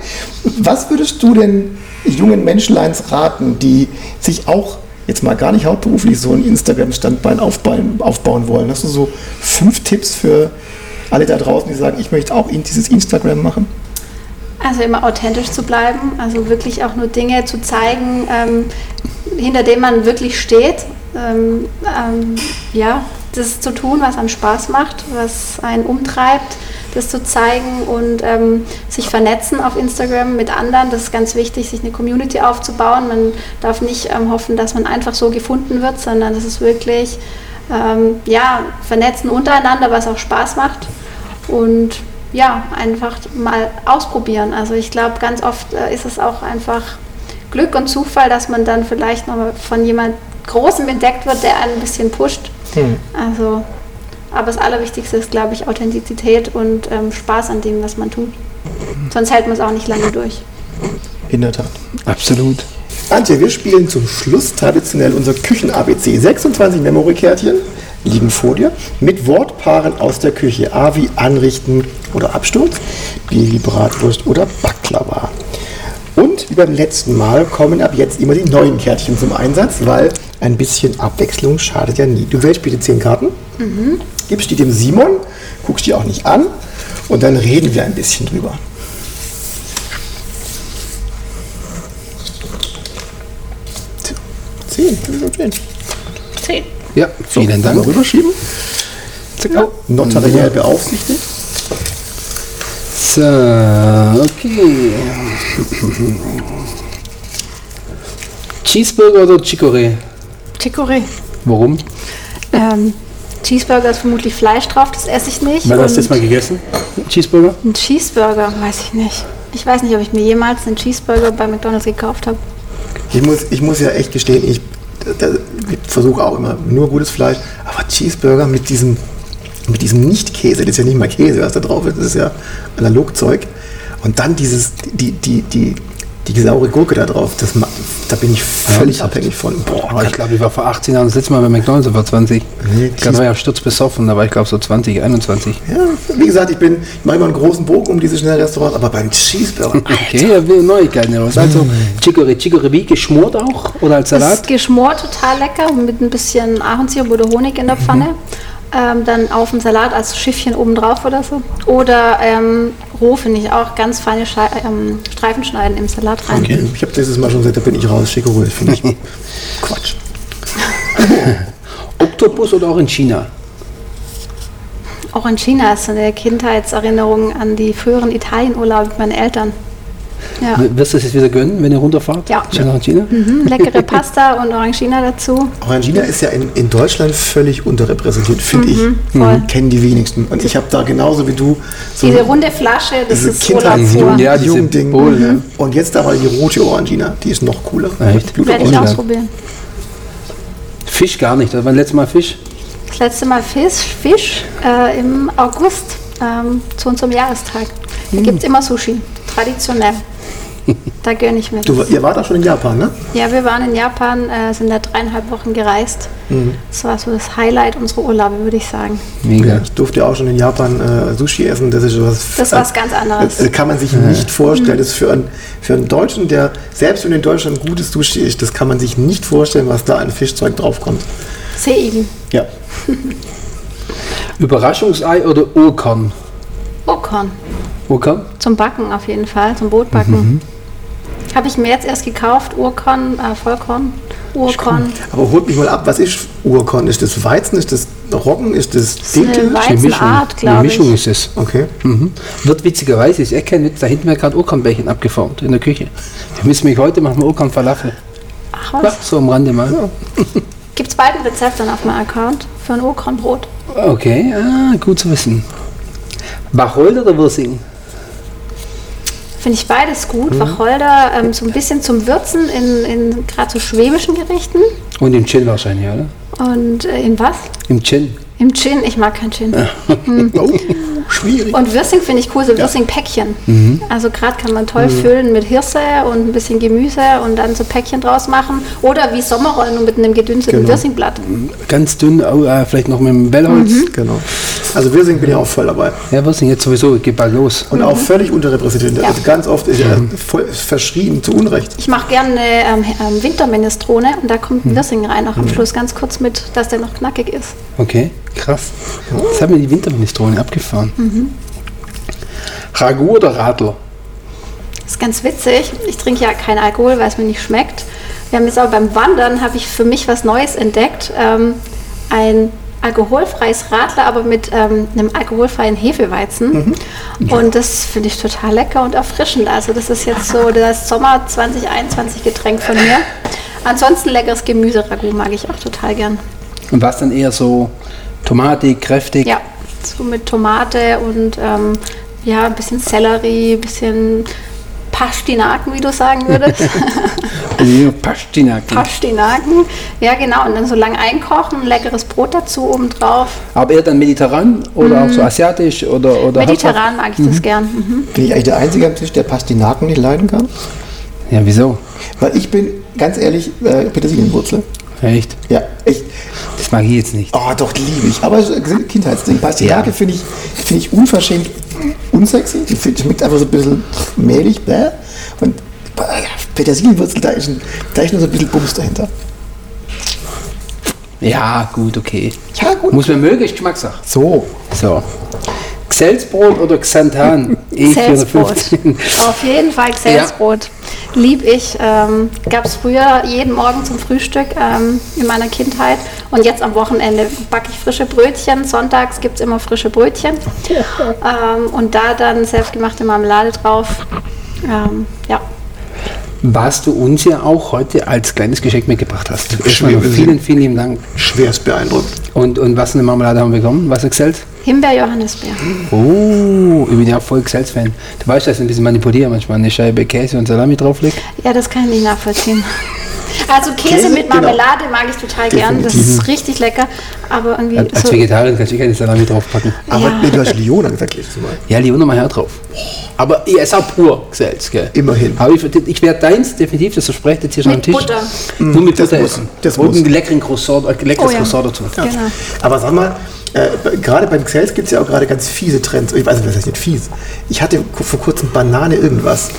Was würdest du denn jungen Menschleins raten, die sich auch jetzt mal gar nicht hauptberuflich so ein Instagram-Standbein aufbauen, aufbauen wollen? Hast du so fünf Tipps für alle da draußen, die sagen, ich möchte auch dieses Instagram machen? Also immer authentisch zu bleiben, also wirklich auch nur Dinge zu zeigen, ähm, hinter denen man wirklich steht. Ähm, ähm, ja, das zu tun, was einem Spaß macht, was einen umtreibt, das zu zeigen und ähm, sich vernetzen auf Instagram mit anderen. Das ist ganz wichtig, sich eine Community aufzubauen. Man darf nicht ähm, hoffen, dass man einfach so gefunden wird, sondern das ist wirklich ähm, ja, vernetzen untereinander, was auch Spaß macht. Und ja, einfach mal ausprobieren. Also ich glaube, ganz oft äh, ist es auch einfach Glück und Zufall, dass man dann vielleicht noch mal von jemand Großem entdeckt wird, der einen ein bisschen pusht. Also, aber das Allerwichtigste ist, glaube ich, Authentizität und ähm, Spaß an dem, was man tut. Sonst hält man es auch nicht lange durch. In der Tat. Absolut. Antje, wir spielen zum Schluss traditionell unser Küchen-ABC. 26 Memory-Kärtchen liegen vor dir mit Wortpaaren aus der Küche. A wie anrichten oder Absturz, B wie Bratwurst oder Baklava. Und wie beim letzten Mal kommen ab jetzt immer die neuen Kärtchen zum Einsatz, weil ein bisschen Abwechslung schadet ja nie. Du wählst bitte 10 Karten, gibst die dem Simon, guckst die auch nicht an und dann reden wir ein bisschen drüber. 10. Das ist schon 10. 10. Ja, vielen Mal Dank. rüberschieben. Oh. Notariell beaufsichtigt. So, okay. Cheeseburger oder Chicorée? Chicorée. Warum? Ähm, Cheeseburger ist vermutlich Fleisch drauf, das esse ich nicht. Wann hast du das mal gegessen? Cheeseburger? Ein Cheeseburger, weiß ich nicht. Ich weiß nicht, ob ich mir jemals einen Cheeseburger bei McDonalds gekauft habe. Ich muss, ich muss ja echt gestehen, ich, ich versuche auch immer nur gutes Fleisch, aber Cheeseburger mit diesem, mit diesem Nicht-Käse, das ist ja nicht mal Käse, was da drauf ist, das ist ja Analogzeug. Und dann dieses, die, die, die, die saure Gurke da drauf, das, da bin ich völlig Ernsthaft? abhängig von. Boah, ich glaube, ich war vor 18 Jahren das letzte Mal bei McDonalds, das war 20. Nee, ich war ja sturzbesoffen, da war ich glaube so 20, 21. ja, wie gesagt, ich bin, ich mache immer einen großen Bogen um diese Schnellrestaurants, aber beim Cheeseburger, Okay, ja, will Neuigkeiten heraus. Also Chicorée, Chicorée wie geschmort auch oder als Salat? ist geschmort total lecker mit ein bisschen Ahornsirup oder Honig in der Pfanne. Ähm, dann auf dem Salat als Schiffchen oben drauf oder so. Oder ähm, roh finde ich auch ganz feine Schei ähm, Streifen schneiden im Salat rein. okay. ich habe dieses Mal schon gesagt, da bin ich raus, Chicorée, finde ich Quatsch. Oktopus oder auch in China? Auch in China ist eine Kindheitserinnerung an die früheren Italienurlaube mit meinen Eltern. Ja. Wirst du das jetzt wieder gönnen, wenn ihr runterfahrt? Ja. Schon nach China? Mhm, leckere Pasta und Orangina dazu. Orangina ist ja in, in Deutschland völlig unterrepräsentiert, finde ich. voll. Kennen die wenigsten. Und ich habe da genauso wie du so Diese runde Flasche, das diese ist Kindheits- Urlaub pur. Ja, Jugendding. Ja. Und jetzt aber die rote Orangina, die ist noch cooler. Echt? Blut- Werde ich Orangina. ausprobieren. Fisch gar nicht. Das war letztes Mal Fisch. Das letzte Mal Fisch, Fisch äh, im August ähm, zu unserem Jahrestag. Da Hm. gibt es immer Sushi, traditionell. Da gönne ich mir Du, ihr wart auch schon in Japan, ne? Ja, wir waren in Japan, äh, sind da dreieinhalb Wochen gereist. Mhm. Das war so das Highlight unserer Urlaube, würde ich sagen. Mega. Ich durfte ja auch schon in Japan äh, Sushi essen. Das ist was. Das ist was ganz anderes. Das kann man sich nicht vorstellen. Das ist für einen, für einen Deutschen, der selbst wenn in Deutschland gutes Sushi ist, das kann man sich nicht vorstellen, was da an Fischzeug draufkommt. Seeigel. Ja. Überraschungsei oder Urkorn? Urkorn. Urkorn? Zum Backen auf jeden Fall, zum Brotbacken. Habe ich mir jetzt erst gekauft, Urkorn, äh, Vollkorn, Urkorn. Aber holt mich mal ab, was ist Urkorn? Ist das Weizen? Ist das Roggen? Ist das eine Dinkel? Wei- Die Mischung, die glaube Mischung ich. ist es. Okay. Mhm. Wird witzigerweise, ist echt kein Witz, da hinten wird gerade Urkornbällchen abgeformt in der Küche. Wir müssen mich heute machen wir Urkorn Falafel. Ach Ja, was. so am Rande mal. Gibt es bald ein Rezept dann auf meinem Account für ein Urkornbrot? Okay, ah, gut zu wissen. Wacholder oder Wirsing? Finde ich beides gut. Wacholder ähm, so ein bisschen zum Würzen in, in gerade so schwäbischen Gerichten. Und im Chin wahrscheinlich, oder? Und äh, in was? Im Chin. Im Gin. Ich mag kein Gin. Oh, schwierig. Und Würsing finde ich cool, so Würsing-Päckchen. Also gerade kann man toll füllen mit Hirse und ein bisschen Gemüse und dann so Päckchen draus machen. Oder wie Sommerrollen mit einem gedünsteten Genau. Würsingblatt. Ganz dünn, äh, vielleicht noch mit dem Wellholz. Genau. Also Wirsing bin ich auch voll dabei. Ja, Wirsing jetzt sowieso, geht bald los. Und auch völlig unterrepräsentiert. Ja. Also ganz oft ist er voll verschrien, zu Unrecht. Ich mache gerne eine ähm, ähm, Winterminestrone und da kommt ein Würsing rein noch am Schluss ganz kurz mit, dass der noch knackig ist. Okay, krass. Jetzt haben wir die Winterministronen abgefahren. Ragout oder Radler? Das ist ganz witzig. Ich trinke ja keinen Alkohol, weil es mir nicht schmeckt. Wir haben jetzt aber beim Wandern habe ich für mich was Neues entdeckt. Ähm, ein alkoholfreies Radler, aber mit ähm, einem alkoholfreien Hefeweizen. Und das finde ich total lecker und erfrischend. Also das ist jetzt so das Sommer 2021 Getränk von mir. Ansonsten leckeres Gemüse-Ragout mag ich auch total gern. Und was dann eher so tomatig, kräftig? Ja, so mit Tomate und ähm, ja, ein bisschen Sellerie, ein bisschen Pastinaken, wie du sagen würdest. Ja, Pastinaken. Pastinaken, ja genau. Und dann so lang einkochen, ein leckeres Brot dazu obendrauf. Aber eher dann mediterran oder auch so asiatisch oder, oder Mediterran mag ich das gern. Mhm. Bin ich eigentlich der Einzige am Tisch, der Pastinaken nicht leiden kann? Ja, wieso? Weil ich bin, ganz ehrlich, äh, Petersilienwurzel. Echt? Ja, echt. Das mag ich jetzt nicht. Oh, doch, liebe ich. Aber Kindheitsding. Pastinake Ja. finde ich, find ich unverschämt unsexy. Die schmeckt einfach so ein bisschen mehlig. Bäh. Und äh, Petersilienwurzel, da ist, ein, da ist nur so ein bisschen Bums dahinter. Ja, gut, okay. Ja, gut. Muss man mögen, ist Geschmackssache. So. So. Xelsbrot oder Xanthan? E Xelsbrot. E415. Auf jeden Fall Xelsbrot. Lieb ich. Ähm, Gab es früher jeden Morgen zum Frühstück ähm, in meiner Kindheit. Und jetzt am Wochenende backe ich frische Brötchen. Sonntags gibt es immer frische Brötchen. ähm, und da dann selbstgemachte Marmelade drauf. Ähm, ja. Was du uns ja auch heute als kleines Geschenk mitgebracht hast. Schwer, noch vielen, vielen lieben Dank. Schwerst beeindruckt. Und, und was für eine Marmelade haben wir bekommen? Was erzählt? Himbeer-Johannisbeer. Oh, ich bin ja voll Gesells-Fan. Du weißt, dass ich ein bisschen manipuliere manchmal. Eine Scheibe Käse und Salami drauflegt. Ja, das kann ich nicht nachvollziehen. Also Käse, Käse, mit genau. Marmelade mag ich total gern. Das ist richtig lecker. Aber irgendwie Als so, Vegetarier kannst du keine Salami draufpacken. Aber Ja. nee, du hast Leona gesagt letztes Mal. Ja, Leona mal her drauf. Aber er ist auch pur Gesells, gell? Immerhin. Aber ich, ich werde deins definitiv, das verspreche ich jetzt hier schon am Mit Tisch. Butter. Nur mit Das Butter muss, essen. das und muss. einen leckeren Croissant, äh, leckeres Oh ja. Croissant dazu. Genau. Aber sag mal, äh, gerade beim Xels gibt es ja auch gerade ganz fiese Trends. Ich weiß nicht, was heißt nicht fies. Ich hatte vor kurzem Banane irgendwas.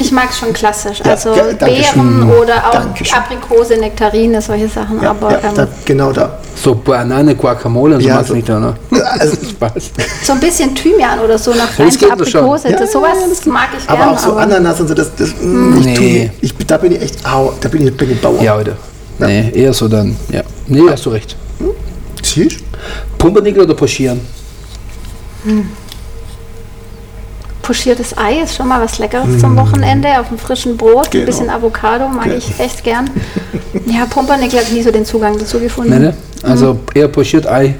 Ich mag es schon klassisch. Ja, Also ja, Beeren schön. oder auch. Aprikose, Nektarine, solche Sachen. Ja, Aber ja, ähm, da, genau da. So Banane, Guacamole und so Ja, machst du so- nicht da, ne? Also, Spaß. so ein bisschen Thymian oder so nach Ja, das. Aprikose. Das, ja, sowas ja, das mag ich aber gerne. auch so aber Ananas und so, das, das mm, ich tu Nee. mir- ich, da bin ich echt, au, da bin ich, bin ich Bauer. Ja, heute. Nee, eher so dann. Ja. Nee, hast du recht. Siehst? Pumpernickel oder Pochieren? Pochiertes Ei ist schon mal was Leckeres zum Wochenende auf einem frischen Brot. Genau. Ein bisschen Avocado mag Genau. ich echt gern. Ja, Pumpernickel habe ich nie so den Zugang dazu gefunden. Nee, ne? Also eher pochiert Ei.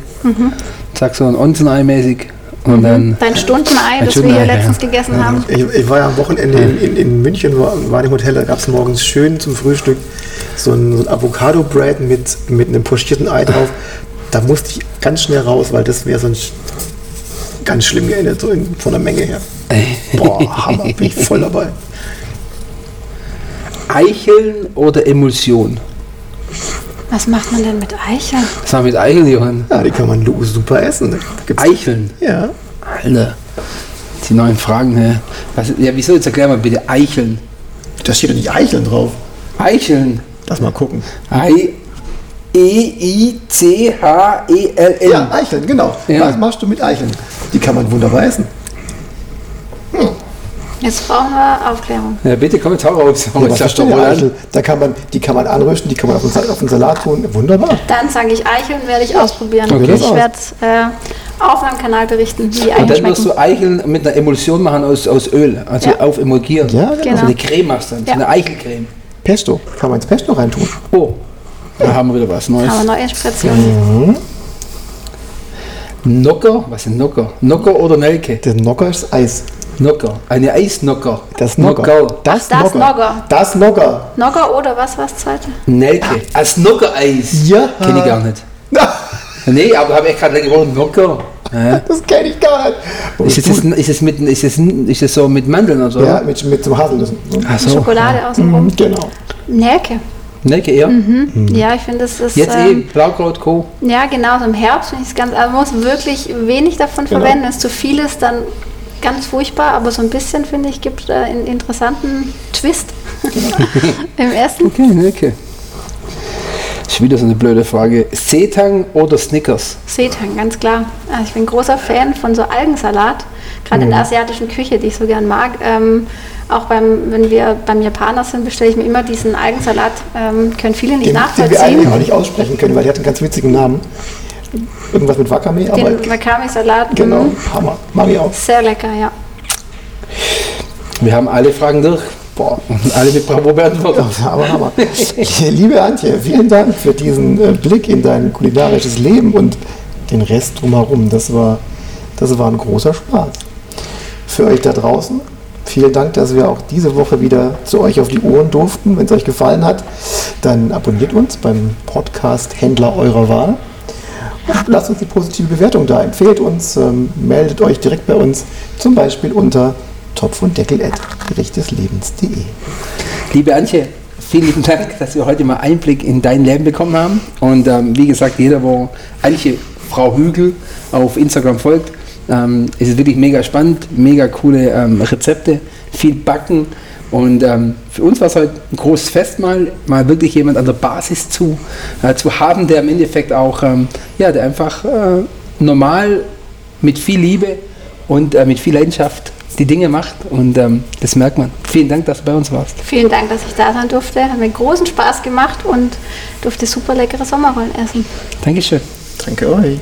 Sag so ein Onsenei mäßig. Und dann. Dein Stundenei, Ein das wir hier letztens ja. gegessen haben. Ich, ich war ja am Wochenende in, in, in München, war, war im Hotel, da gab es morgens schön zum Frühstück so ein, so ein Avocado-Bread mit, mit einem pochierten Ei drauf. Da musste ich ganz schnell raus, weil das wäre sonst ganz schlimm geendet, so in, von der Menge her. Boah, Hammer, bin ich voll dabei. Eicheln oder Emulsion? Was macht man denn mit Eicheln? Was haben wir mit Eicheln, Johann? Ja, die kann man super essen. Eicheln. ja, Alter. Die neuen Fragen, hä? Was, ja, wieso jetzt erklär mal bitte Eicheln? da steht doch nicht Eicheln drauf. Eicheln. Lass mal gucken. I E E-I-C-H-E-L-N. Ja, Eicheln, genau. Ja. Was machst du mit Eicheln? Die kann man wunderbar essen. Jetzt brauchen wir Aufklärung. Ja, bitte komm jetzt hau raus. Ja, doch. Eichel? Da kann man, die kann man anrösten, die kann man auf den, auf den Salat tun. Wunderbar. Dann sage ich Eicheln, werde ich ausprobieren. Okay, ich werde äh, auf meinem Kanal berichten, wie die Und Eicheln dann wirst du Eicheln mit einer Emulsion machen aus, aus Öl. Also Ja. aufemulgieren. Ja, genau. Genau. So eine Creme machst du dann. So Ja. eine Eichelcreme. Pesto. Kann man ins Pesto reintun. Oh, da haben wir wieder was Neues. Aber neue Inspirationen. Nocker? Was ist Nocker? Nocker oder Nelke? Der Nocker ist Eis. Nocker. Eine Eisnocker. Das Nocker. Nockerl. Das, das Nocker. Nogger. Das Nocker. Nogger oder was war das zweite? Nelke. Als Nockereis. Ja. Kenne ich gar nicht. Nee, aber habe ich gerade geworden. Nocker. Ja. Das kenne ich gar nicht. Und Ist, es, ist, es mit, ist, es, ist es so mit Mandeln oder so? ja, mit, mit zum Haselnüssen. Ach so. Schokolade außenrum. Mhm, Genau. Nelke. Nelke eher? Ja, ich finde, das ist. Jetzt ähm, eh, Blaukraut, Co. Ja, genau, so im Herbst finde ich es ganz. Also man muss wirklich wenig davon Genau. verwenden. Wenn es zu viel ist, dann ganz furchtbar. Aber so ein bisschen, finde ich, gibt äh, einen interessanten Twist im Essen. Okay, Nelke. Ist wieder so eine blöde Frage. Seetang oder Snickers? Seetang, ganz klar. Also ich bin großer Fan von so Algensalat, gerade in Mhm. der asiatischen Küche, die ich so gern mag. Ähm, auch beim, wenn wir beim Japaner sind, bestelle ich mir immer diesen Algensalat. Ähm, können viele nicht Den, den wir eigentlich nachvollziehen. auch nicht aussprechen können, weil der hat einen ganz witzigen Namen. Irgendwas mit Wakame, Den Wakame-Salat. genau, mhm. Hammer. Mach ich auch. Sehr lecker, ja. Wir haben alle Fragen durch. Boah, alle mit Bravo beantwortet. Aber Hammer. Liebe Antje, vielen Dank für diesen äh, Blick in dein kulinarisches Leben und den Rest drumherum. Das war, das war ein großer Spaß. Für euch da draußen, vielen Dank, dass wir auch diese Woche wieder zu euch auf die Ohren durften. Wenn es euch gefallen hat, dann abonniert uns beim Podcast Händler eurer Wahl. Und lasst uns die positive Bewertung da. Empfehlt uns, ähm, meldet euch direkt bei uns, zum Beispiel unter topf und deckel. Liebe Antje, vielen lieben Dank, dass wir heute mal Einblick in dein Leben bekommen haben. Und ähm, wie gesagt, jeder, wo Antje Frau Hügel auf Instagram folgt, ähm, ist es wirklich mega spannend, mega coole ähm, Rezepte, viel Backen. Und ähm, für uns war es heute ein großes Fest mal, mal wirklich jemand an der Basis zu, äh, zu haben, der im Endeffekt auch, ähm, ja, der einfach äh, normal mit viel Liebe und äh, mit viel Leidenschaft die Dinge macht und ähm, das merkt man. Vielen Dank, dass du bei uns warst. Vielen Dank, dass ich da sein durfte. Hat mir großen Spaß gemacht und durfte super leckere Sommerrollen essen. Dankeschön. Danke euch.